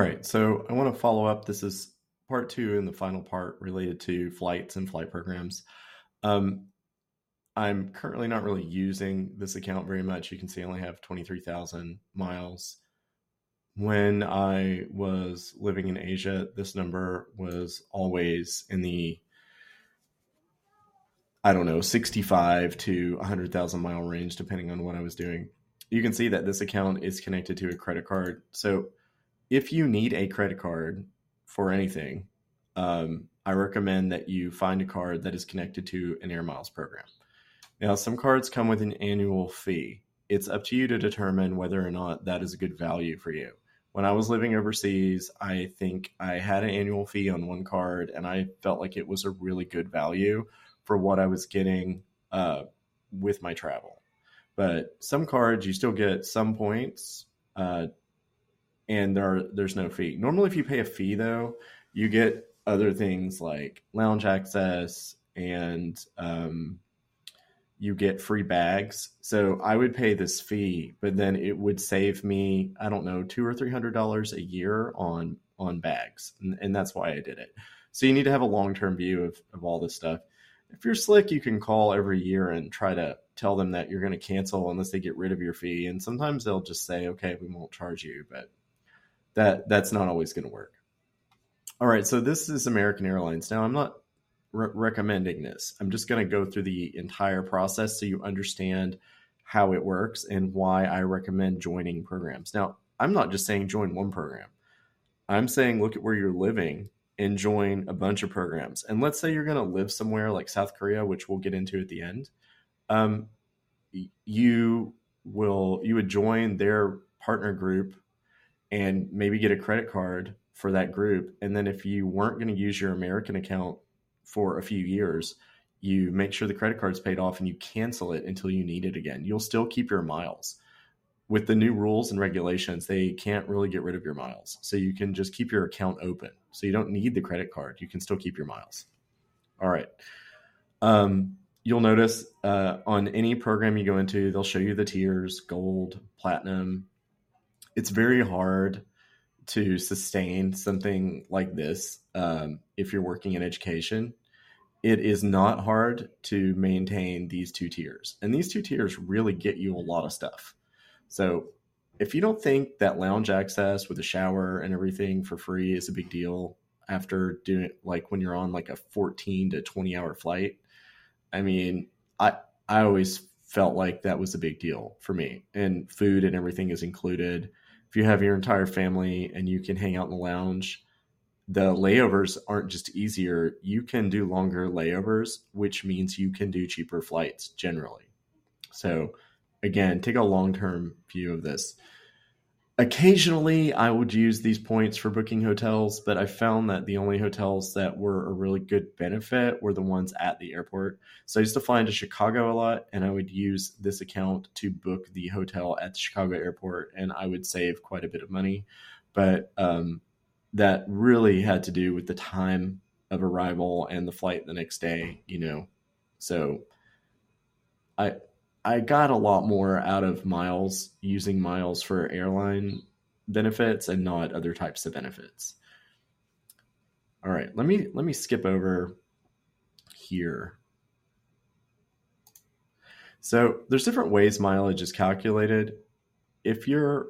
right, so I want to follow up. This is part two and the final part related to flights and flight programs. Um, I'm currently not really using this account very much. You can see I only have 23,000 miles. When I was living in Asia, this number was always in the I don't know, 65 to 100,000 mile range, depending on what I was doing. You can see that this account is connected to a credit card. So if you need a credit card for anything, um, I recommend that you find a card that is connected to an Air Miles program. Now, some cards come with an annual fee. It's up to you to determine whether or not that is a good value for you. When I was living overseas, I think I had an annual fee on one card and I felt like it was a really good value for what I was getting uh, with my travel. But some cards, you still get some points, uh, and there are, there's no fee. Normally, if you pay a fee, though, you get other things like lounge access and um, you get free bags. So I would pay this fee, but then it would save me, I don't know, two or three hundred dollars a year on on bags, and, and that's why I did it. So you need to have a long term view of, of all this stuff if you're slick, you can call every year and try to tell them that you're going to cancel unless they get rid of your fee. And sometimes they'll just say, "Okay, we won't charge you," but that that's not always going to work. All right, so this is American Airlines. Now, I'm not re- recommending this. I'm just going to go through the entire process so you understand how it works and why I recommend joining programs. Now, I'm not just saying join one program. I'm saying look at where you're living and join a bunch of programs. And let's say you're going to live somewhere like South Korea, which we'll get into at the end. Um, you will you would join their partner group and maybe get a credit card for that group. And then if you weren't going to use your American account for a few years, you make sure the credit card's paid off and you cancel it until you need it again. You'll still keep your miles with the new rules and regulations, they can't really get rid of your miles. So you can just keep your account open. So you don't need the credit card. You can still keep your miles. All right. Um, you'll notice uh, on any program you go into, they'll show you the tiers gold, platinum. It's very hard to sustain something like this um, if you're working in education. It is not hard to maintain these two tiers. And these two tiers really get you a lot of stuff so if you don't think that lounge access with a shower and everything for free is a big deal after doing like when you're on like a 14 to 20 hour flight, I mean, I I always felt like that was a big deal for me. And food and everything is included. If you have your entire family and you can hang out in the lounge, the layovers aren't just easier. You can do longer layovers, which means you can do cheaper flights generally. So again, take a long term view of this. Occasionally, I would use these points for booking hotels, but I found that the only hotels that were a really good benefit were the ones at the airport. So I used to fly into Chicago a lot, and I would use this account to book the hotel at the Chicago airport, and I would save quite a bit of money. But um, that really had to do with the time of arrival and the flight the next day, you know. So I I got a lot more out of miles using miles for airline benefits and not other types of benefits. All right, let me let me skip over here. So there's different ways mileage is calculated. If you're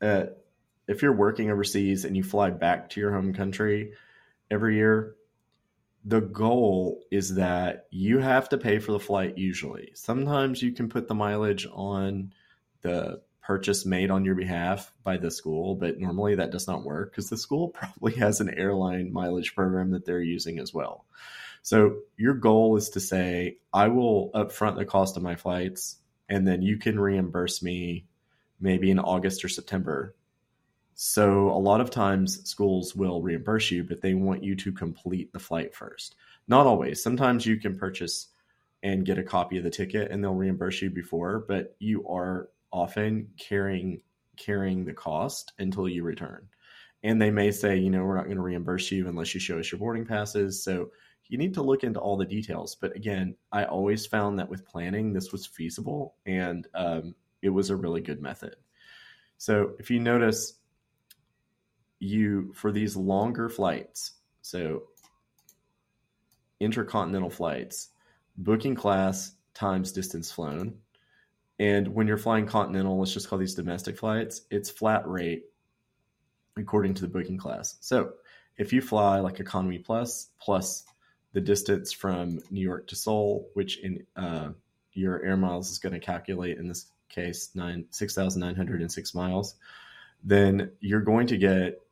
at, if you're working overseas and you fly back to your home country every year, the goal is that you have to pay for the flight usually. Sometimes you can put the mileage on the purchase made on your behalf by the school, but normally that does not work because the school probably has an airline mileage program that they're using as well. So your goal is to say, I will upfront the cost of my flights and then you can reimburse me maybe in August or September so a lot of times schools will reimburse you, but they want you to complete the flight first. Not always. Sometimes you can purchase and get a copy of the ticket and they'll reimburse you before, but you are often carrying carrying the cost until you return. And they may say, you know, we're not going to reimburse you unless you show us your boarding passes. So you need to look into all the details. But again, I always found that with planning, this was feasible and um, it was a really good method. So if you notice, you for these longer flights, so intercontinental flights, booking class times distance flown. And when you're flying continental, let's just call these domestic flights, it's flat rate according to the booking class. So if you fly like economy plus plus the distance from New York to Seoul, which in uh, your air miles is going to calculate in this case nine six thousand nine hundred and six miles, then you're going to get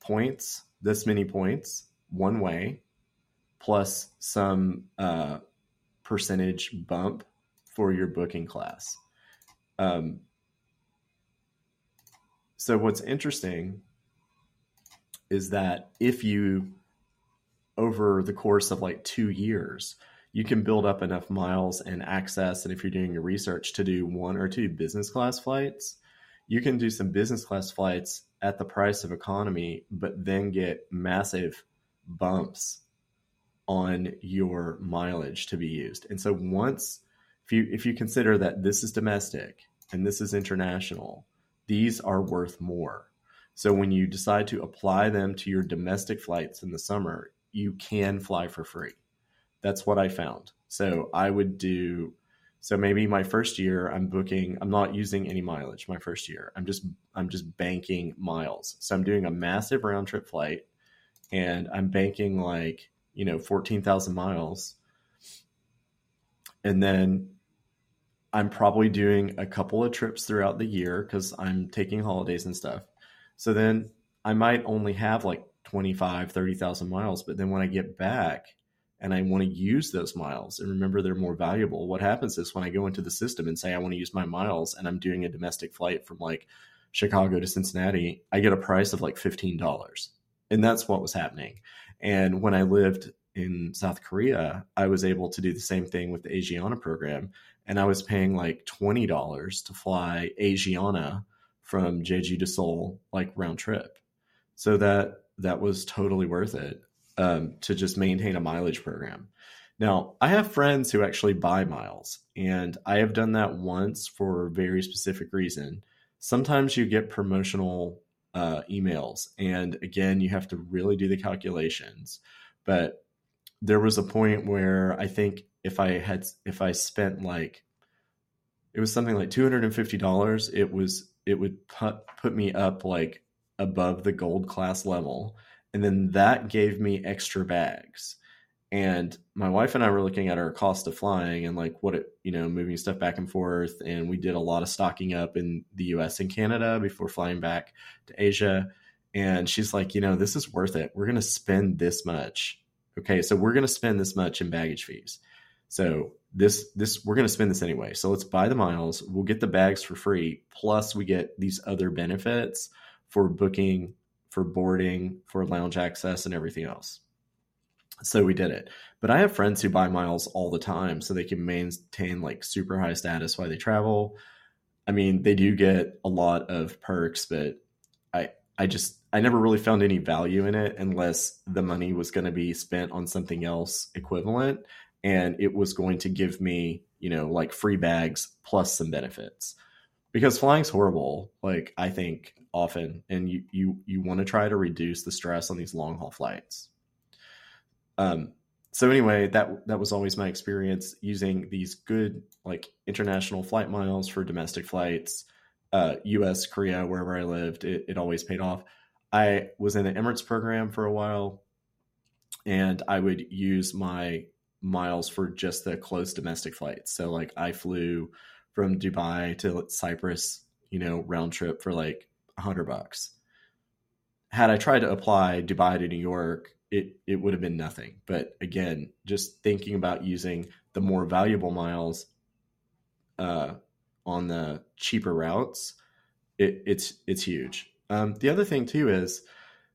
points, this many points, one way, plus some uh, percentage bump for your booking class. Um, so what's interesting is that if you over the course of like two years you can build up enough miles and access and if you're doing your research to do one or two business class flights you can do some business class flights at the price of economy but then get massive bumps on your mileage to be used and so once if you if you consider that this is domestic and this is international these are worth more. So when you decide to apply them to your domestic flights in the summer, you can fly for free. That's what I found. So I would do so maybe my first year I'm booking I'm not using any mileage my first year. I'm just I'm just banking miles. So I'm doing a massive round trip flight and I'm banking like, you know, 14,000 miles. And then I'm probably doing a couple of trips throughout the year because I'm taking holidays and stuff. So then I might only have like 25, 30,000 miles. But then when I get back and I want to use those miles and remember they're more valuable, what happens is when I go into the system and say I want to use my miles and I'm doing a domestic flight from like Chicago to Cincinnati, I get a price of like $15. And that's what was happening. And when I lived in South Korea, I was able to do the same thing with the Asiana program and I was paying like twenty dollars to fly Asiana from Jeju to Seoul, like round trip. So that that was totally worth it um, to just maintain a mileage program. Now, I have friends who actually buy miles, and I have done that once for a very specific reason. Sometimes you get promotional uh, emails, and again, you have to really do the calculations. But there was a point where I think if I had if I spent like it was something like two hundred and fifty dollars, it was it would put put me up like above the gold class level, and then that gave me extra bags. And my wife and I were looking at our cost of flying and like what it, you know, moving stuff back and forth. And we did a lot of stocking up in the US and Canada before flying back to Asia. And she's like, you know, this is worth it. We're going to spend this much. Okay. So we're going to spend this much in baggage fees. So this this we're going to spend this anyway. So let's buy the miles. We'll get the bags for free. Plus we get these other benefits for booking, for boarding, for lounge access and everything else. So we did it. But I have friends who buy miles all the time so they can maintain like super high status while they travel. I mean, they do get a lot of perks, but I I just I never really found any value in it unless the money was going to be spent on something else equivalent and it was going to give me, you know, like free bags plus some benefits. Because flying's horrible, like I think often, and you you you want to try to reduce the stress on these long haul flights. Um, so anyway, that that was always my experience using these good like international flight miles for domestic flights, uh, U.S., Korea, wherever I lived. It, it always paid off. I was in the Emirates program for a while, and I would use my miles for just the close domestic flights. So like I flew from Dubai to Cyprus, you know, round trip for like a hundred bucks. Had I tried to apply Dubai to New York, it it would have been nothing. But again, just thinking about using the more valuable miles uh, on the cheaper routes, it, it's it's huge. Um, the other thing too is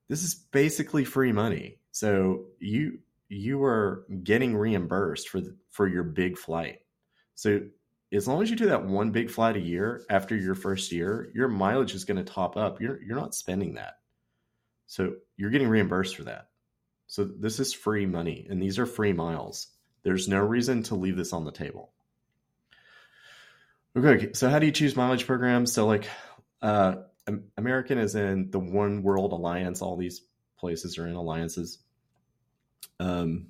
this is basically free money. So you you are getting reimbursed for the, for your big flight. So as long as you do that one big flight a year after your first year, your mileage is going to top up. You're you're not spending that. So you're getting reimbursed for that. So this is free money and these are free miles. There's no reason to leave this on the table. Okay, so how do you choose mileage programs? So like uh American is in the One World Alliance. All these places are in alliances. Um,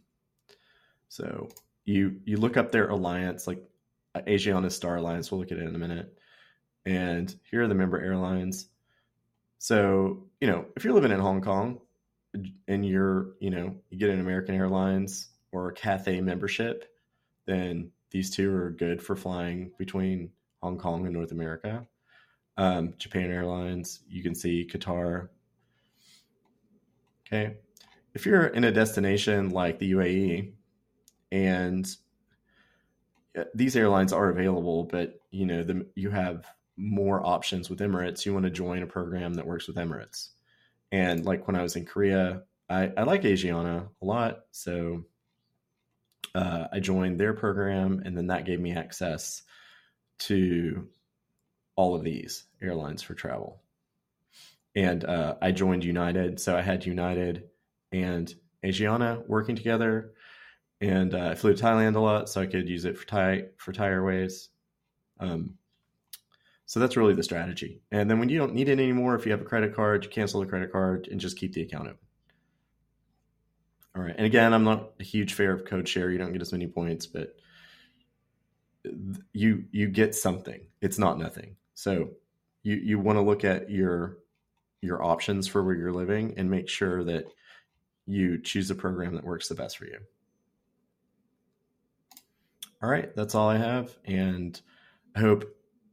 so you you look up their alliance, like Asiana Star Alliance. We'll look at it in a minute. And here are the member airlines. So you know, if you're living in Hong Kong and you're you know you get an American Airlines or a Cathay membership, then these two are good for flying between Hong Kong and North America. Um, Japan Airlines, you can see Qatar. Okay. If you're in a destination like the UAE and these airlines are available, but you know, the, you have more options with Emirates. You want to join a program that works with Emirates. And like when I was in Korea, I, I like Asiana a lot. So uh, I joined their program, and then that gave me access to all of these airlines for travel. And uh, I joined United, so I had United and Asiana working together, and uh, I flew to Thailand a lot, so I could use it for Thai for Thai Airways. Um, so that's really the strategy. And then when you don't need it anymore, if you have a credit card, you cancel the credit card and just keep the account open. All right. And again, I'm not a huge fan of code share. You don't get as many points, but you you get something. It's not nothing. So you you want to look at your your options for where you're living and make sure that you choose a program that works the best for you. All right, that's all I have and I hope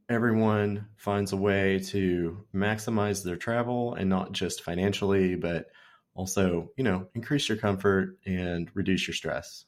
everyone finds a way to maximize their travel and not just financially but also, you know, increase your comfort and reduce your stress.